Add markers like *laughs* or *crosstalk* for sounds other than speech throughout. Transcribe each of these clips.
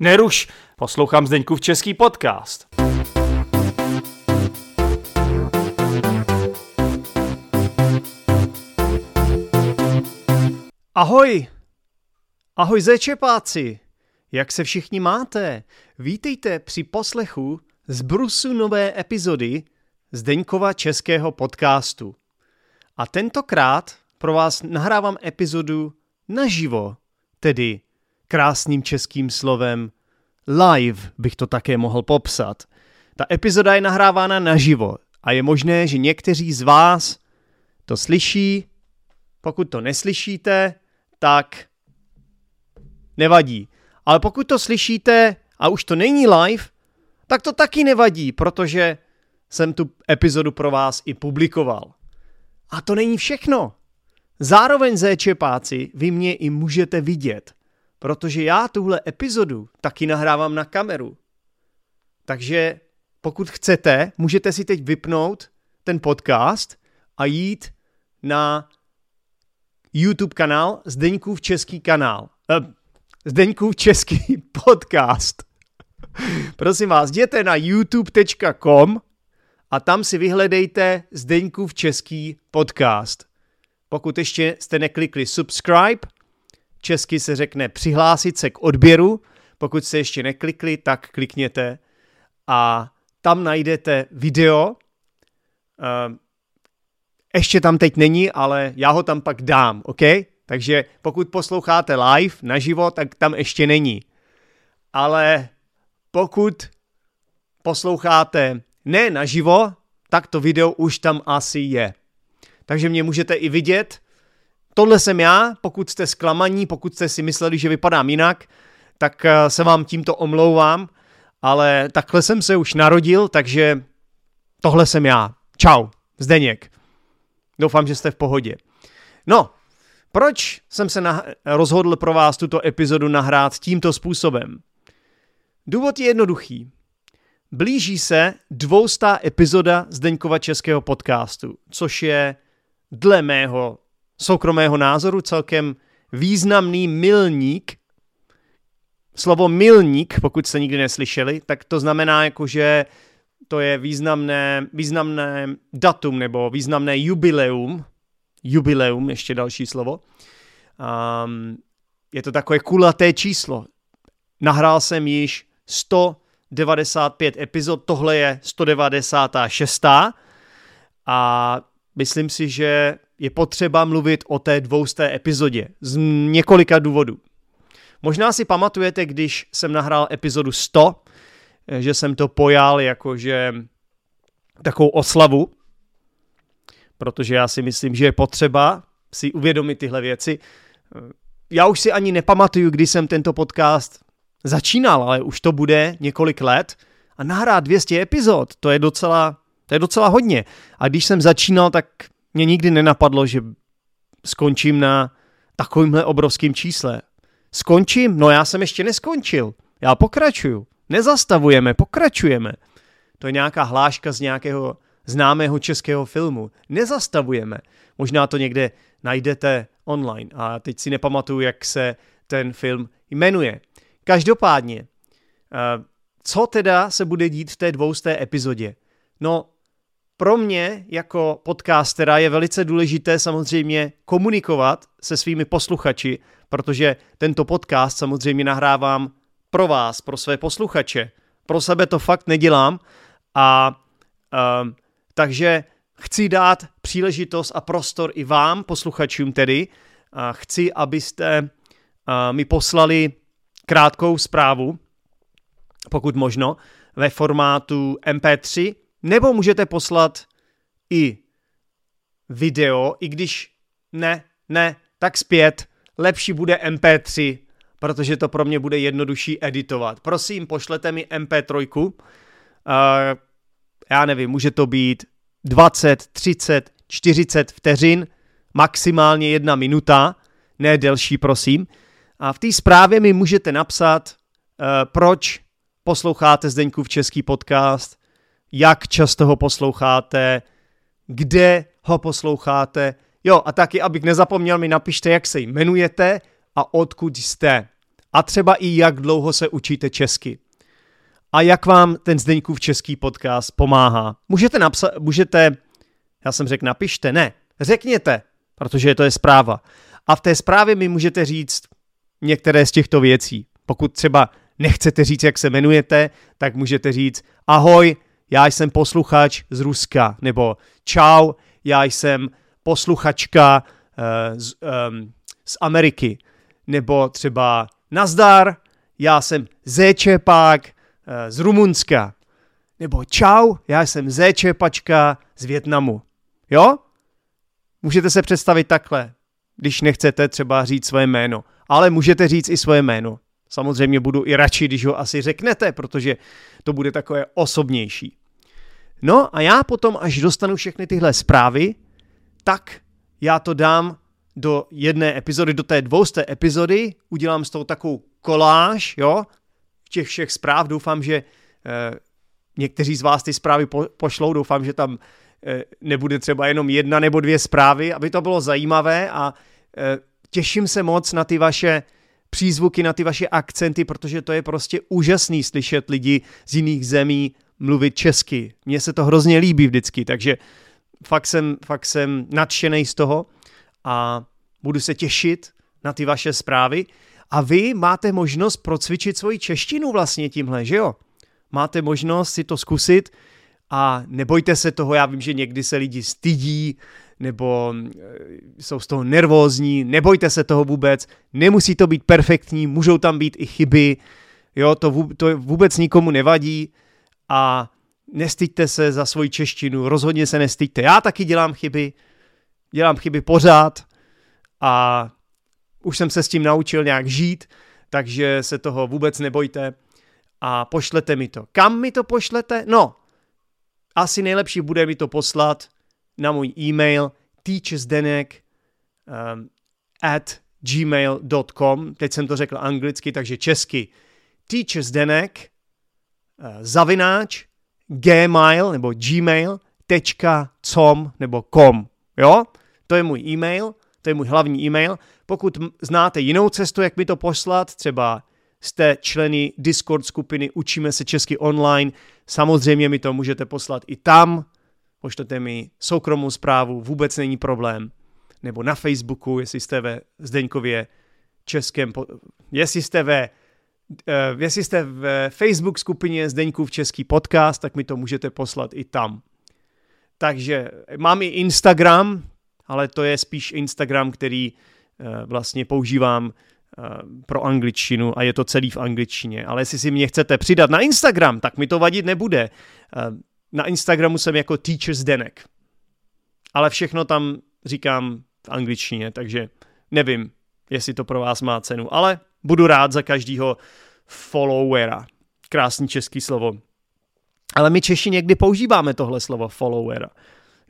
Neruš, poslouchám Zdeňkův český podcast. Ahoj! Ahoj zečepáci! Jak se všichni máte? Vítejte při poslechu z Brusu nové epizody Zdeňkova českého podcastu. A tentokrát pro vás nahrávám epizodu naživo, tedy krásným českým slovem live bych to také mohl popsat. Ta epizoda je nahrávána naživo a je možné, že někteří z vás to slyší. Pokud to neslyšíte, tak nevadí. Ale pokud to slyšíte a už to není live, tak to taky nevadí, protože jsem tu epizodu pro vás i publikoval. A to není všechno. Zároveň zéčepáci vy mě i můžete vidět, protože já tuhle epizodu taky nahrávám na kameru. Takže pokud chcete, můžete si teď vypnout ten podcast a jít na YouTube kanál Zdeňkův český kanál. Eh, Zdeňkův český *laughs* podcast. Prosím vás, jděte na youtube.com a tam si vyhledejte Zdeňkův český podcast. Pokud ještě jste neklikli subscribe, česky se řekne přihlásit se k odběru, pokud jste ještě neklikli, tak klikněte a tam najdete video. Eh, ještě tam teď není, ale já ho tam pak dám, OK? Takže pokud posloucháte live naživo, tak tam ještě není. Ale pokud posloucháte ne naživo, tak to video už tam asi je. Takže mě můžete i vidět. Tohle jsem já, pokud jste zklamaní, pokud jste si mysleli, že vypadám jinak, tak eh, se vám tímto omlouvám, ale takhle jsem se už narodil, takže tohle jsem já. Čau, Zdeněk. Doufám, že jste v pohodě. No, proč jsem se nah- rozhodl pro vás tuto epizodu nahrát tímto způsobem? Důvod je jednoduchý. Blíží se dvoustá epizoda Zdeňkova českého podcastu, což je dle mého soukromého názoru celkem významný milník. Slovo milník, pokud jste nikdy neslyšeli, tak to znamená jako, že to je významné, významné datum nebo významné jubileum, jubileum, ještě další slovo. Um, je to takové kulaté číslo. Nahrál jsem již 195 epizod, tohle je 196. A myslím si, že je potřeba mluvit o té dvousté epizodě z několika důvodů. Možná si pamatujete, když jsem nahrál epizodu 100, že jsem to pojal jakože takovou oslavu, protože já si myslím, že je potřeba si uvědomit tyhle věci. Já už si ani nepamatuju, kdy jsem tento podcast začínal, ale už to bude několik let a nahrát 200 epizod, to je docela, to je docela hodně. A když jsem začínal, tak mě nikdy nenapadlo, že skončím na takovýmhle obrovským čísle. Skončím? No já jsem ještě neskončil. Já pokračuju. Nezastavujeme, pokračujeme. To je nějaká hláška z nějakého známého českého filmu. Nezastavujeme. Možná to někde najdete online a teď si nepamatuju, jak se ten film jmenuje. Každopádně, eh, co teda se bude dít v té dvousté epizodě? No, pro mě jako podcastera je velice důležité samozřejmě komunikovat se svými posluchači, protože tento podcast samozřejmě nahrávám pro vás, pro své posluchače. Pro sebe to fakt nedělám a um, takže chci dát příležitost a prostor i vám, posluchačům tedy. A chci, abyste uh, mi poslali krátkou zprávu, pokud možno, ve formátu MP3, nebo můžete poslat i video, i když ne, ne, tak zpět, lepší bude MP3, protože to pro mě bude jednodušší editovat. Prosím, pošlete mi MP3, uh, já nevím, může to být 20, 30, 40 vteřin, maximálně jedna minuta, ne delší, prosím. A v té zprávě mi můžete napsat, uh, proč posloucháte Zdeňkův český podcast, jak často ho posloucháte, kde ho posloucháte. Jo, a taky, abych nezapomněl, mi napište, jak se jmenujete a odkud jste. A třeba i jak dlouho se učíte česky. A jak vám ten Zdeňkův český podcast pomáhá. Můžete napsat, můžete, já jsem řekl napište, ne, řekněte, protože to je zpráva. A v té zprávě mi můžete říct některé z těchto věcí. Pokud třeba nechcete říct, jak se jmenujete, tak můžete říct ahoj, já jsem posluchač z Ruska, nebo čau, já jsem posluchačka uh, z, um, z Ameriky, nebo třeba nazdar, já jsem zéčepák uh, z Rumunska, nebo čau, já jsem zéčepačka z Větnamu. Jo? Můžete se představit takhle, když nechcete třeba říct své jméno, ale můžete říct i svoje jméno. Samozřejmě budu i radši, když ho asi řeknete, protože to bude takové osobnější. No a já potom, až dostanu všechny tyhle zprávy, tak já to dám do jedné epizody, do té dvousté epizody, udělám z toho takovou koláž, jo, těch všech zpráv, doufám, že eh, někteří z vás ty zprávy po, pošlou, doufám, že tam eh, nebude třeba jenom jedna nebo dvě zprávy, aby to bylo zajímavé. A eh, těším se moc na ty vaše přízvuky, na ty vaše akcenty, protože to je prostě úžasný slyšet lidi z jiných zemí mluvit česky. Mně se to hrozně líbí vždycky, takže fakt jsem, fakt jsem nadšený z toho a budu se těšit na ty vaše zprávy. A vy máte možnost procvičit svoji češtinu vlastně tímhle, že jo? Máte možnost si to zkusit a nebojte se toho, já vím, že někdy se lidi stydí, nebo eh, jsou z toho nervózní, nebojte se toho vůbec, nemusí to být perfektní, můžou tam být i chyby, jo, to, to vůbec nikomu nevadí a nestyďte se za svoji češtinu, rozhodně se nestyďte. Já taky dělám chyby, dělám chyby pořád a už jsem se s tím naučil nějak žít, takže se toho vůbec nebojte a pošlete mi to. Kam mi to pošlete? No, asi nejlepší bude mi to poslat na můj e-mail teachersdenek um, at gmail.com. Teď jsem to řekl anglicky, takže česky. teachersdenek uh, zavináč gmail nebo gmail.com nebo com. Jo? To je můj e-mail, to je můj hlavní e-mail. Pokud znáte jinou cestu, jak mi to poslat, třeba jste členy Discord skupiny Učíme se česky online, samozřejmě mi to můžete poslat i tam, pošlete mi soukromou zprávu, vůbec není problém. Nebo na Facebooku, jestli jste ve Zdeňkově českém, jestli jste ve Uh, jestli jste v Facebook skupině Zdeňkův český podcast, tak mi to můžete poslat i tam. Takže mám i Instagram, ale to je spíš Instagram, který uh, vlastně používám uh, pro angličtinu a je to celý v angličtině. Ale jestli si mě chcete přidat na Instagram, tak mi to vadit nebude. Na Instagramu jsem jako Teacher Zdenek. Ale všechno tam říkám v angličtině, takže nevím, jestli to pro vás má cenu, ale budu rád za každého followera. Krásný český slovo. Ale my Češi někdy používáme tohle slovo follower.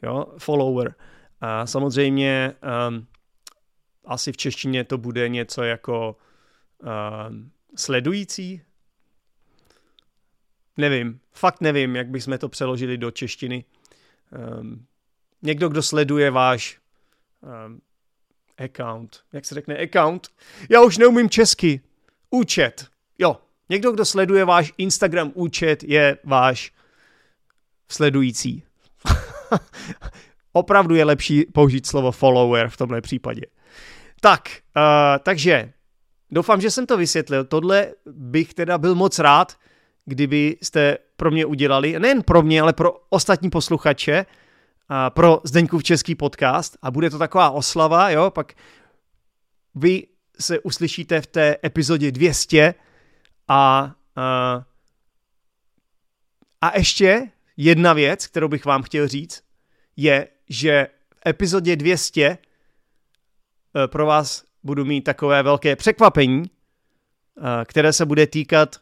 Jo, follower. A samozřejmě um, asi v češtině to bude něco jako um, sledující. Nevím, fakt nevím, jak bychom to přeložili do češtiny. Um, někdo, kdo sleduje váš um, account. Jak se řekne account? Já už neumím česky. Účet. Jo, někdo, kdo sleduje váš Instagram účet, je váš sledující. *laughs* Opravdu je lepší použít slovo follower v tomhle případě. Tak, uh, takže doufám, že jsem to vysvětlil. Tohle bych teda byl moc rád, kdyby jste pro mě udělali, nejen pro mě, ale pro ostatní posluchače, a pro Zdeňkův český podcast a bude to taková oslava, jo, pak vy se uslyšíte v té epizodě 200 a, a, a ještě jedna věc, kterou bych vám chtěl říct, je, že v epizodě 200 e, pro vás budu mít takové velké překvapení, e, které se bude týkat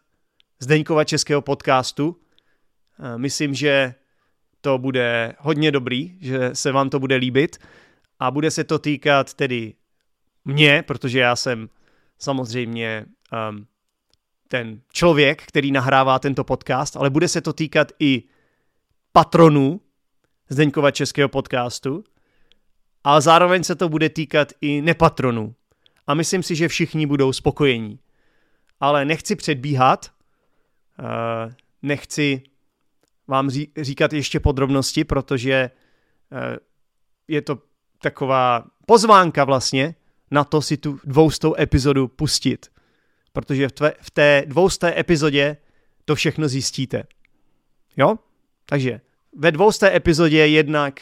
Zdeňkova českého podcastu. E, myslím, že to bude hodně dobrý, že se vám to bude líbit a bude se to týkat tedy mě, protože já jsem samozřejmě um, ten člověk, který nahrává tento podcast, ale bude se to týkat i patronů Zdeňkova českého podcastu, ale zároveň se to bude týkat i nepatronů. A myslím si, že všichni budou spokojení. ale nechci předbíhat, nechci vám říkat ještě podrobnosti, protože uh, je to taková pozvánka vlastně na to si tu dvoustou epizodu pustit. Protože v, tve, v té dvousté epizodě to všechno zjistíte. Jo? Takže ve dvousté epizodě jednak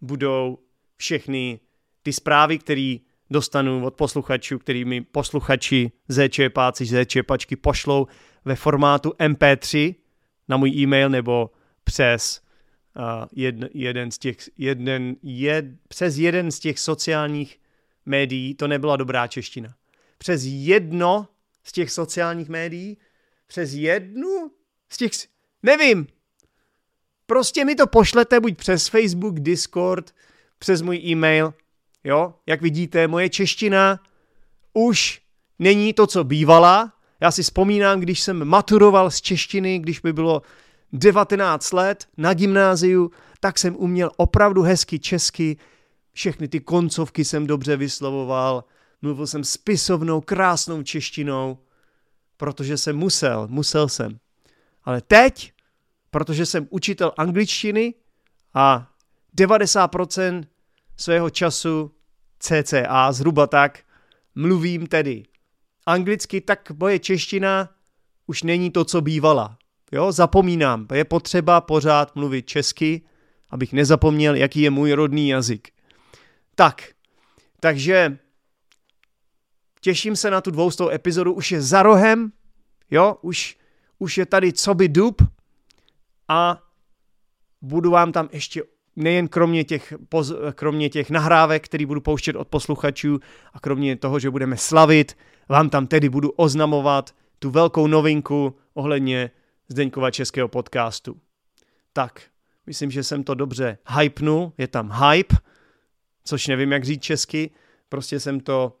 budou všechny ty zprávy, které dostanu od posluchačů, který mi posluchači zčepáci, zčepačky pošlou ve formátu MP3 na můj e-mail nebo přes uh, jeden, jeden z těch, jeden, jed, přes jeden z těch sociálních médií, to nebyla dobrá čeština. Přes jedno z těch sociálních médií, přes jednu z těch, nevím, prostě mi to pošlete buď přes Facebook, Discord, přes můj e-mail, jo, jak vidíte, moje čeština už není to, co bývala. Já si vzpomínám, když jsem maturoval z češtiny, když by bylo 19 let na gymnáziu, tak jsem uměl opravdu hezky česky, všechny ty koncovky jsem dobře vyslovoval, mluvil jsem spisovnou, krásnou češtinou, protože jsem musel, musel jsem. Ale teď, protože jsem učitel angličtiny a 90% svého času, cca zhruba tak, mluvím tedy anglicky, tak moje čeština už není to, co bývala. Jo, zapomínám, je potřeba pořád mluvit česky, abych nezapomněl, jaký je můj rodný jazyk. Tak, takže těším se na tu dvoustou epizodu, už je za rohem, jo, už, už je tady co by dub a budu vám tam ještě nejen kromě těch, poz, kromě těch nahrávek, který budu pouštět od posluchačů a kromě toho, že budeme slavit, vám tam tedy budu oznamovat tu velkou novinku ohledně Zdeňkova českého podcastu. Tak, myslím, že jsem to dobře hypnul, je tam hype, což nevím, jak říct česky, prostě jsem to,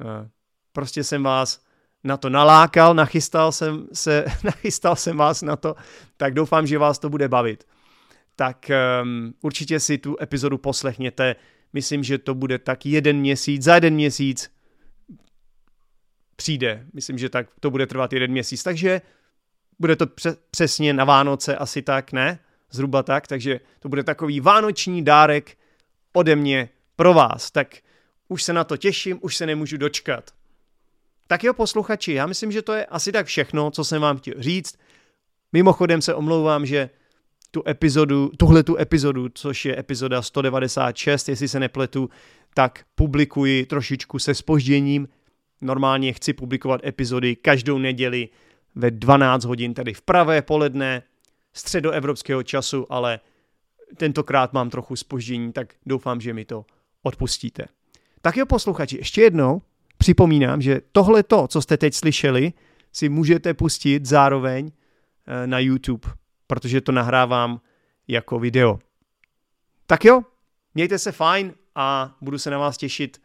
eh, prostě jsem vás na to nalákal, nachystal jsem, se, *laughs* nachystal jsem vás na to, tak doufám, že vás to bude bavit. Tak um, určitě si tu epizodu poslechněte, myslím, že to bude tak jeden měsíc, za jeden měsíc přijde, myslím, že tak to bude trvat jeden měsíc, takže bude to přesně na Vánoce asi tak, ne? Zhruba tak, takže to bude takový vánoční dárek ode mě pro vás. Tak už se na to těším, už se nemůžu dočkat. Tak jo, posluchači, já myslím, že to je asi tak všechno, co jsem vám chtěl říct. Mimochodem se omlouvám, že tu epizodu, tuhle tu epizodu, což je epizoda 196, jestli se nepletu, tak publikuji trošičku se spožděním. Normálně chci publikovat epizody každou neděli ve 12 hodin, tedy v pravé poledne středoevropského času, ale tentokrát mám trochu spoždění, tak doufám, že mi to odpustíte. Tak jo, posluchači, ještě jednou připomínám, že tohle to, co jste teď slyšeli, si můžete pustit zároveň eh, na YouTube, protože to nahrávám jako video. Tak jo, mějte se fajn a budu se na vás těšit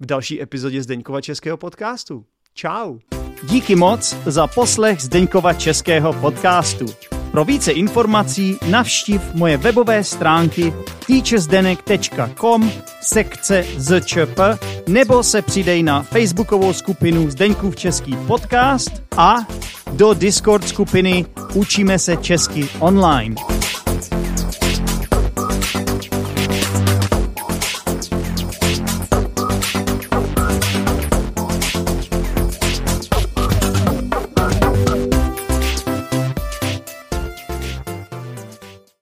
v další epizodě Zdeňkova českého podcastu. Ciao. Díky moc za poslech Zdeňkova českého podcastu. Pro více informací navštiv moje webové stránky teachersdenek.com sekce zčp nebo se přidej na facebookovou skupinu Zdeňkův český podcast a do Discord skupiny Učíme se česky online.